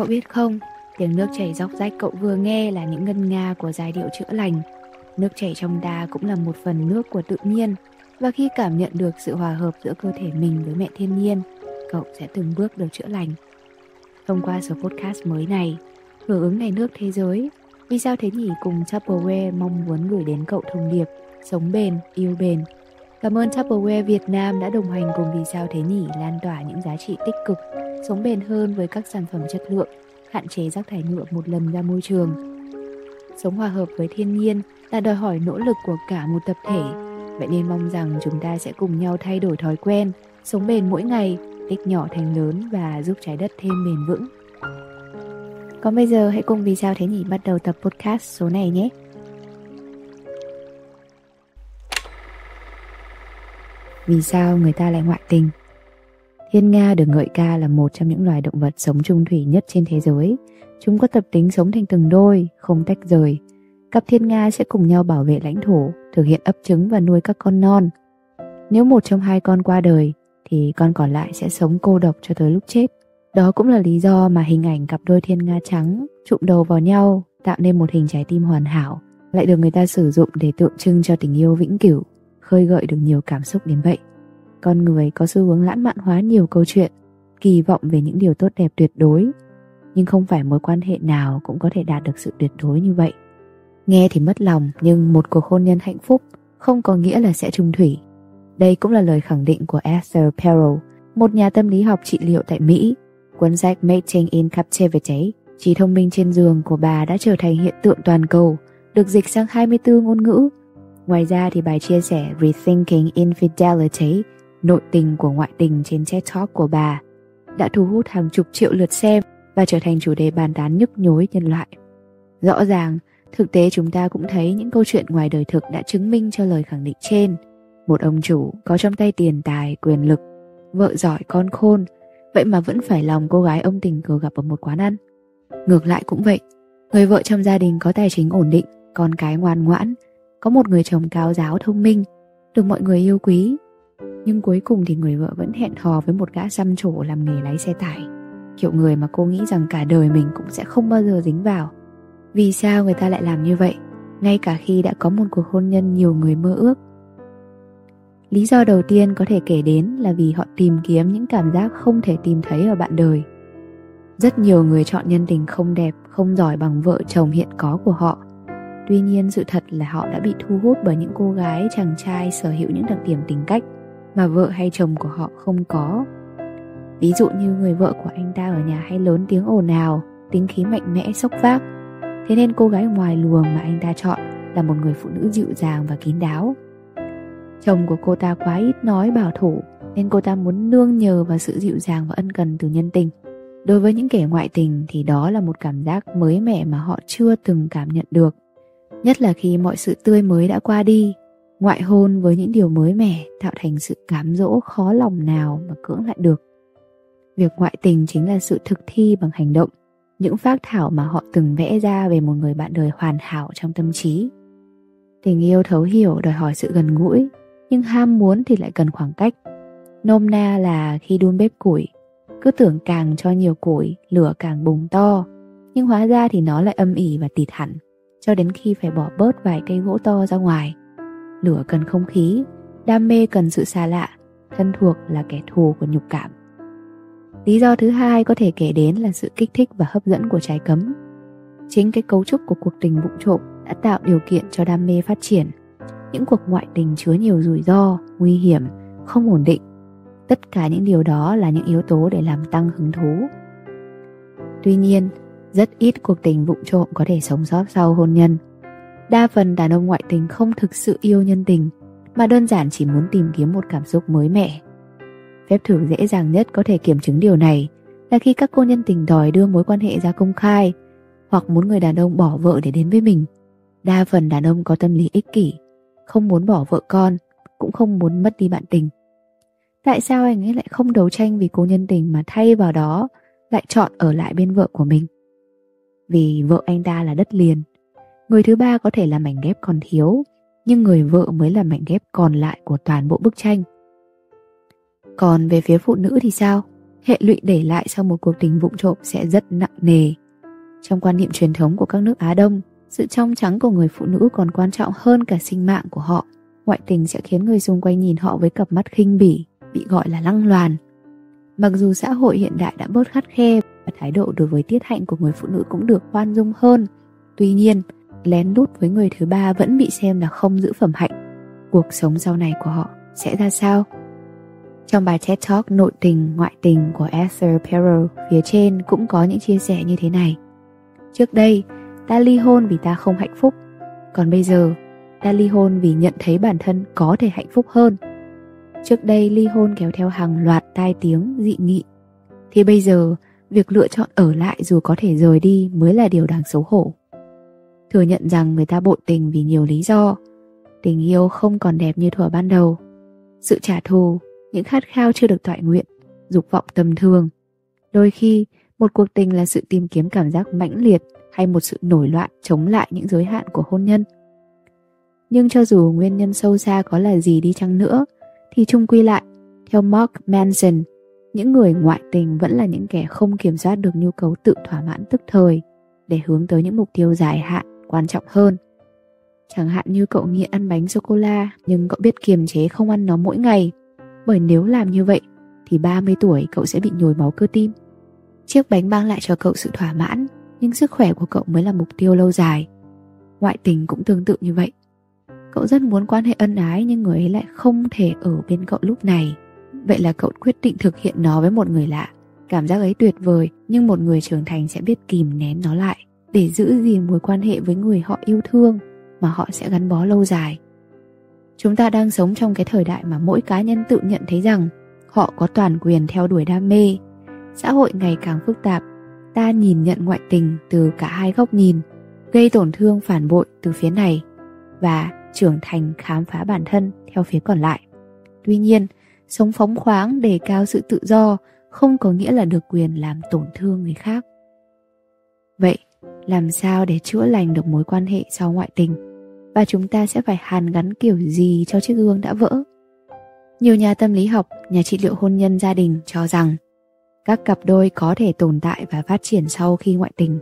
Cậu biết không, tiếng nước chảy dọc rách cậu vừa nghe là những ngân nga của giai điệu chữa lành. Nước chảy trong ta cũng là một phần nước của tự nhiên và khi cảm nhận được sự hòa hợp giữa cơ thể mình với mẹ thiên nhiên, cậu sẽ từng bước được chữa lành. Thông qua số podcast mới này, hưởng ứng ngày nước thế giới, vì sao thế nhỉ cùng Tupperware mong muốn gửi đến cậu thông điệp sống bền, yêu bền. Cảm ơn Tupperware Việt Nam đã đồng hành cùng Vì sao thế nhỉ lan tỏa những giá trị tích cực, sống bền hơn với các sản phẩm chất lượng, hạn chế rác thải nhựa một lần ra môi trường. Sống hòa hợp với thiên nhiên là đòi hỏi nỗ lực của cả một tập thể. Vậy nên mong rằng chúng ta sẽ cùng nhau thay đổi thói quen, sống bền mỗi ngày, tích nhỏ thành lớn và giúp trái đất thêm bền vững. Còn bây giờ hãy cùng Vì sao thế nhỉ bắt đầu tập podcast số này nhé. Vì sao người ta lại ngoại tình? Thiên Nga được ngợi ca là một trong những loài động vật sống chung thủy nhất trên thế giới. Chúng có tập tính sống thành từng đôi, không tách rời. Cặp thiên Nga sẽ cùng nhau bảo vệ lãnh thổ, thực hiện ấp trứng và nuôi các con non. Nếu một trong hai con qua đời, thì con còn lại sẽ sống cô độc cho tới lúc chết. Đó cũng là lý do mà hình ảnh cặp đôi thiên nga trắng trụm đầu vào nhau tạo nên một hình trái tim hoàn hảo, lại được người ta sử dụng để tượng trưng cho tình yêu vĩnh cửu, khơi gợi được nhiều cảm xúc đến vậy. Con người có xu hướng lãng mạn hóa nhiều câu chuyện, kỳ vọng về những điều tốt đẹp tuyệt đối, nhưng không phải mối quan hệ nào cũng có thể đạt được sự tuyệt đối như vậy. Nghe thì mất lòng, nhưng một cuộc hôn nhân hạnh phúc không có nghĩa là sẽ trung thủy. Đây cũng là lời khẳng định của Esther Perel, một nhà tâm lý học trị liệu tại Mỹ Cuốn sách Mating in Captivity, trí thông minh trên giường của bà đã trở thành hiện tượng toàn cầu, được dịch sang 24 ngôn ngữ. Ngoài ra thì bài chia sẻ Rethinking Infidelity, nội tình của ngoại tình trên TED Talk của bà, đã thu hút hàng chục triệu lượt xem và trở thành chủ đề bàn tán nhức nhối nhân loại. Rõ ràng, thực tế chúng ta cũng thấy những câu chuyện ngoài đời thực đã chứng minh cho lời khẳng định trên. Một ông chủ có trong tay tiền tài, quyền lực, vợ giỏi con khôn Vậy mà vẫn phải lòng cô gái ông tình cờ gặp ở một quán ăn Ngược lại cũng vậy Người vợ trong gia đình có tài chính ổn định Con cái ngoan ngoãn Có một người chồng cao giáo thông minh Được mọi người yêu quý nhưng cuối cùng thì người vợ vẫn hẹn hò với một gã xăm trổ làm nghề lái xe tải. Kiểu người mà cô nghĩ rằng cả đời mình cũng sẽ không bao giờ dính vào. Vì sao người ta lại làm như vậy? Ngay cả khi đã có một cuộc hôn nhân nhiều người mơ ước. Lý do đầu tiên có thể kể đến là vì họ tìm kiếm những cảm giác không thể tìm thấy ở bạn đời. Rất nhiều người chọn nhân tình không đẹp, không giỏi bằng vợ chồng hiện có của họ. Tuy nhiên sự thật là họ đã bị thu hút bởi những cô gái chàng trai sở hữu những đặc điểm tính cách mà vợ hay chồng của họ không có. Ví dụ như người vợ của anh ta ở nhà hay lớn tiếng ồn ào, tính khí mạnh mẽ sốc vác. Thế nên cô gái ngoài luồng mà anh ta chọn là một người phụ nữ dịu dàng và kín đáo. Chồng của cô ta quá ít nói bảo thủ nên cô ta muốn nương nhờ vào sự dịu dàng và ân cần từ nhân tình. Đối với những kẻ ngoại tình thì đó là một cảm giác mới mẻ mà họ chưa từng cảm nhận được. Nhất là khi mọi sự tươi mới đã qua đi, ngoại hôn với những điều mới mẻ tạo thành sự cám dỗ khó lòng nào mà cưỡng lại được. Việc ngoại tình chính là sự thực thi bằng hành động, những phác thảo mà họ từng vẽ ra về một người bạn đời hoàn hảo trong tâm trí. Tình yêu thấu hiểu đòi hỏi sự gần gũi, nhưng ham muốn thì lại cần khoảng cách. Nôm na là khi đun bếp củi, cứ tưởng càng cho nhiều củi, lửa càng bùng to, nhưng hóa ra thì nó lại âm ỉ và tịt hẳn, cho đến khi phải bỏ bớt vài cây gỗ to ra ngoài. Lửa cần không khí, đam mê cần sự xa lạ, thân thuộc là kẻ thù của nhục cảm. Lý do thứ hai có thể kể đến là sự kích thích và hấp dẫn của trái cấm. Chính cái cấu trúc của cuộc tình vụng trộm đã tạo điều kiện cho đam mê phát triển những cuộc ngoại tình chứa nhiều rủi ro, nguy hiểm, không ổn định. Tất cả những điều đó là những yếu tố để làm tăng hứng thú. Tuy nhiên, rất ít cuộc tình vụng trộm có thể sống sót sau hôn nhân. Đa phần đàn ông ngoại tình không thực sự yêu nhân tình, mà đơn giản chỉ muốn tìm kiếm một cảm xúc mới mẻ. Phép thử dễ dàng nhất có thể kiểm chứng điều này là khi các cô nhân tình đòi đưa mối quan hệ ra công khai hoặc muốn người đàn ông bỏ vợ để đến với mình. Đa phần đàn ông có tâm lý ích kỷ không muốn bỏ vợ con, cũng không muốn mất đi bạn tình. Tại sao anh ấy lại không đấu tranh vì cô nhân tình mà thay vào đó lại chọn ở lại bên vợ của mình? Vì vợ anh ta là đất liền, người thứ ba có thể là mảnh ghép còn thiếu, nhưng người vợ mới là mảnh ghép còn lại của toàn bộ bức tranh. Còn về phía phụ nữ thì sao? hệ lụy để lại sau một cuộc tình vụng trộm sẽ rất nặng nề. Trong quan niệm truyền thống của các nước Á Đông, sự trong trắng của người phụ nữ còn quan trọng hơn cả sinh mạng của họ. Ngoại tình sẽ khiến người xung quanh nhìn họ với cặp mắt khinh bỉ, bị gọi là lăng loàn. Mặc dù xã hội hiện đại đã bớt khắt khe và thái độ đối với tiết hạnh của người phụ nữ cũng được khoan dung hơn, tuy nhiên, lén lút với người thứ ba vẫn bị xem là không giữ phẩm hạnh. Cuộc sống sau này của họ sẽ ra sao? Trong bài TED Talk nội tình ngoại tình của Esther Perel phía trên cũng có những chia sẻ như thế này. Trước đây, ta ly hôn vì ta không hạnh phúc, còn bây giờ ta ly hôn vì nhận thấy bản thân có thể hạnh phúc hơn. Trước đây ly hôn kéo theo hàng loạt tai tiếng dị nghị, thì bây giờ việc lựa chọn ở lại dù có thể rời đi mới là điều đáng xấu hổ. Thừa nhận rằng người ta bội tình vì nhiều lý do, tình yêu không còn đẹp như thuở ban đầu. Sự trả thù, những khát khao chưa được toại nguyện, dục vọng tầm thường. Đôi khi, một cuộc tình là sự tìm kiếm cảm giác mãnh liệt hay một sự nổi loạn chống lại những giới hạn của hôn nhân. Nhưng cho dù nguyên nhân sâu xa có là gì đi chăng nữa, thì chung quy lại, theo Mark Manson, những người ngoại tình vẫn là những kẻ không kiểm soát được nhu cầu tự thỏa mãn tức thời để hướng tới những mục tiêu dài hạn quan trọng hơn. Chẳng hạn như cậu nghiện ăn bánh sô-cô-la, nhưng cậu biết kiềm chế không ăn nó mỗi ngày bởi nếu làm như vậy, thì 30 tuổi cậu sẽ bị nhồi máu cơ tim. Chiếc bánh mang lại cho cậu sự thỏa mãn, nhưng sức khỏe của cậu mới là mục tiêu lâu dài. Ngoại tình cũng tương tự như vậy. Cậu rất muốn quan hệ ân ái, nhưng người ấy lại không thể ở bên cậu lúc này. Vậy là cậu quyết định thực hiện nó với một người lạ. Cảm giác ấy tuyệt vời, nhưng một người trưởng thành sẽ biết kìm nén nó lại để giữ gìn mối quan hệ với người họ yêu thương mà họ sẽ gắn bó lâu dài. Chúng ta đang sống trong cái thời đại mà mỗi cá nhân tự nhận thấy rằng họ có toàn quyền theo đuổi đam mê. Xã hội ngày càng phức tạp, ta nhìn nhận ngoại tình từ cả hai góc nhìn, gây tổn thương phản bội từ phía này và trưởng thành khám phá bản thân theo phía còn lại. Tuy nhiên, sống phóng khoáng đề cao sự tự do không có nghĩa là được quyền làm tổn thương người khác. Vậy, làm sao để chữa lành được mối quan hệ sau ngoại tình? Và chúng ta sẽ phải hàn gắn kiểu gì cho chiếc gương đã vỡ? Nhiều nhà tâm lý học, nhà trị liệu hôn nhân gia đình cho rằng các cặp đôi có thể tồn tại và phát triển sau khi ngoại tình,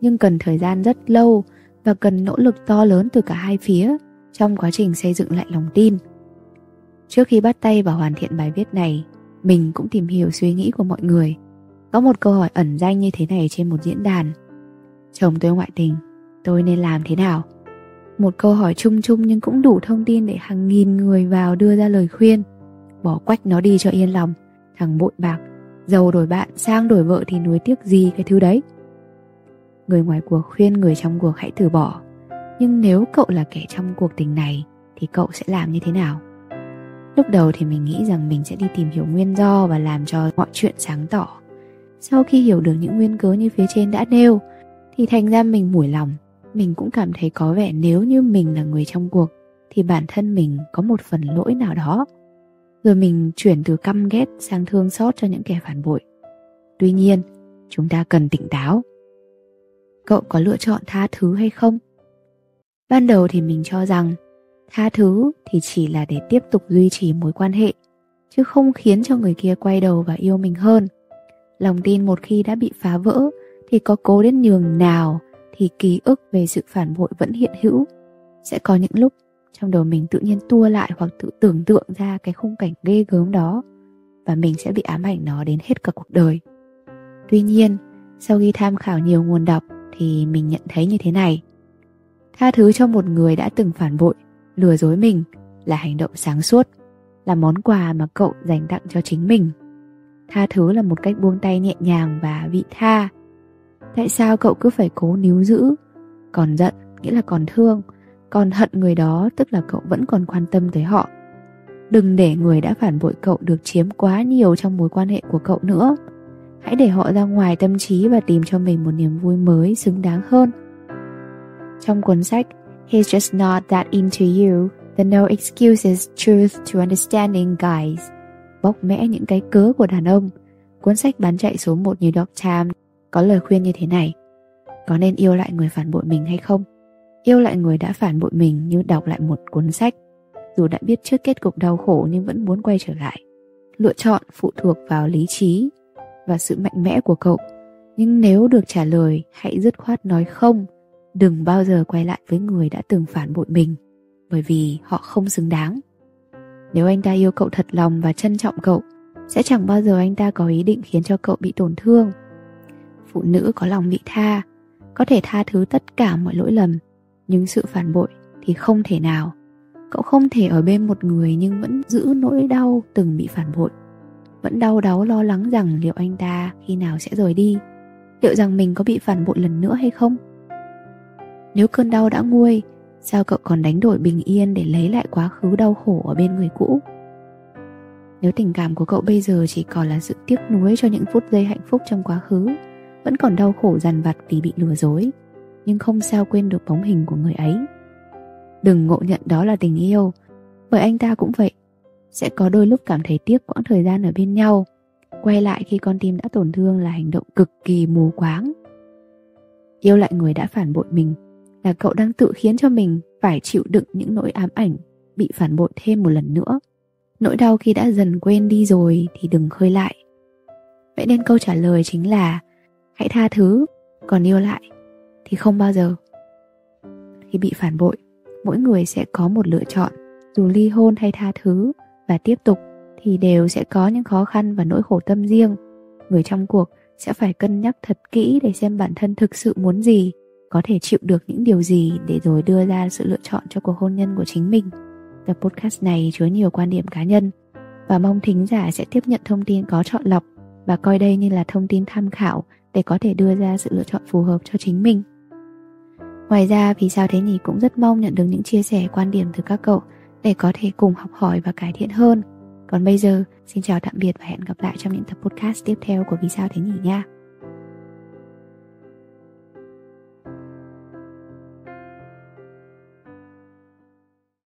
nhưng cần thời gian rất lâu và cần nỗ lực to lớn từ cả hai phía trong quá trình xây dựng lại lòng tin. Trước khi bắt tay vào hoàn thiện bài viết này, mình cũng tìm hiểu suy nghĩ của mọi người. Có một câu hỏi ẩn danh như thế này trên một diễn đàn. Chồng tôi ngoại tình, tôi nên làm thế nào? Một câu hỏi chung chung nhưng cũng đủ thông tin để hàng nghìn người vào đưa ra lời khuyên. Bỏ quách nó đi cho yên lòng, thằng bội bạc, giàu đổi bạn, sang đổi vợ thì nuối tiếc gì cái thứ đấy. Người ngoài cuộc khuyên người trong cuộc hãy từ bỏ. Nhưng nếu cậu là kẻ trong cuộc tình này thì cậu sẽ làm như thế nào? Lúc đầu thì mình nghĩ rằng mình sẽ đi tìm hiểu nguyên do và làm cho mọi chuyện sáng tỏ. Sau khi hiểu được những nguyên cớ như phía trên đã nêu, thì thành ra mình mủi lòng. Mình cũng cảm thấy có vẻ nếu như mình là người trong cuộc thì bản thân mình có một phần lỗi nào đó. Rồi mình chuyển từ căm ghét sang thương xót cho những kẻ phản bội. Tuy nhiên, chúng ta cần tỉnh táo. Cậu có lựa chọn tha thứ hay không? Ban đầu thì mình cho rằng tha thứ thì chỉ là để tiếp tục duy trì mối quan hệ chứ không khiến cho người kia quay đầu và yêu mình hơn lòng tin một khi đã bị phá vỡ thì có cố đến nhường nào thì ký ức về sự phản bội vẫn hiện hữu. Sẽ có những lúc trong đầu mình tự nhiên tua lại hoặc tự tưởng tượng ra cái khung cảnh ghê gớm đó và mình sẽ bị ám ảnh nó đến hết cả cuộc đời. Tuy nhiên, sau khi tham khảo nhiều nguồn đọc thì mình nhận thấy như thế này. Tha thứ cho một người đã từng phản bội, lừa dối mình là hành động sáng suốt, là món quà mà cậu dành tặng cho chính mình. Tha thứ là một cách buông tay nhẹ nhàng và vị tha tại sao cậu cứ phải cố níu giữ còn giận, nghĩa là còn thương còn hận người đó, tức là cậu vẫn còn quan tâm tới họ đừng để người đã phản bội cậu được chiếm quá nhiều trong mối quan hệ của cậu nữa hãy để họ ra ngoài tâm trí và tìm cho mình một niềm vui mới, xứng đáng hơn trong cuốn sách, He's just not that into you. The no excuses, truth to understanding guys. Bóc mẽ những cái cớ của đàn ông. Cuốn sách bán chạy số 1 New York Times có lời khuyên như thế này. Có nên yêu lại người phản bội mình hay không? Yêu lại người đã phản bội mình như đọc lại một cuốn sách. Dù đã biết trước kết cục đau khổ nhưng vẫn muốn quay trở lại. Lựa chọn phụ thuộc vào lý trí và sự mạnh mẽ của cậu nhưng nếu được trả lời, hãy dứt khoát nói không đừng bao giờ quay lại với người đã từng phản bội mình, bởi vì họ không xứng đáng nếu anh ta yêu cậu thật lòng và trân trọng cậu, sẽ chẳng bao giờ anh ta có ý định khiến cho cậu bị tổn thương phụ nữ có lòng vị tha, có thể tha thứ tất cả mọi lỗi lầm, nhưng sự phản bội thì không thể nào. Cậu không thể ở bên một người nhưng vẫn giữ nỗi đau từng bị phản bội. Vẫn đau đáu lo lắng rằng liệu anh ta khi nào sẽ rời đi. Liệu rằng mình có bị phản bội lần nữa hay không? Nếu cơn đau đã nguôi, sao cậu còn đánh đổi bình yên để lấy lại quá khứ đau khổ ở bên người cũ? Nếu tình cảm của cậu bây giờ chỉ còn là sự tiếc nuối cho những phút giây hạnh phúc trong quá khứ vẫn còn đau khổ dằn vặt vì bị lừa dối, nhưng không sao quên được bóng hình của người ấy. Đừng ngộ nhận đó là tình yêu, bởi anh ta cũng vậy. Sẽ có đôi lúc cảm thấy tiếc quãng thời gian ở bên nhau, quay lại khi con tim đã tổn thương là hành động cực kỳ mù quáng. Yêu lại người đã phản bội mình, là cậu đang tự khiến cho mình phải chịu đựng những nỗi ám ảnh, bị phản bội thêm một lần nữa. Nỗi đau khi đã dần quên đi rồi thì đừng khơi lại. Vậy nên câu trả lời chính là hãy tha thứ, còn yêu lại thì không bao giờ. Khi bị phản bội, mỗi người sẽ có một lựa chọn. Dù ly hôn hay tha thứ và tiếp tục thì đều sẽ có những khó khăn và nỗi khổ tâm riêng. Người trong cuộc sẽ phải cân nhắc thật kỹ để xem bản thân thực sự muốn gì, có thể chịu được những điều gì để rồi đưa ra sự lựa chọn cho cuộc hôn nhân của chính mình. Tập podcast này chứa nhiều quan điểm cá nhân và mong thính giả sẽ tiếp nhận thông tin có chọn lọc và coi đây như là thông tin tham khảo để có thể đưa ra sự lựa chọn phù hợp cho chính mình. Ngoài ra, vì sao thế nhỉ cũng rất mong nhận được những chia sẻ quan điểm từ các cậu để có thể cùng học hỏi và cải thiện hơn. Còn bây giờ, xin chào tạm biệt và hẹn gặp lại trong những tập podcast tiếp theo của vì sao thế nhỉ nha.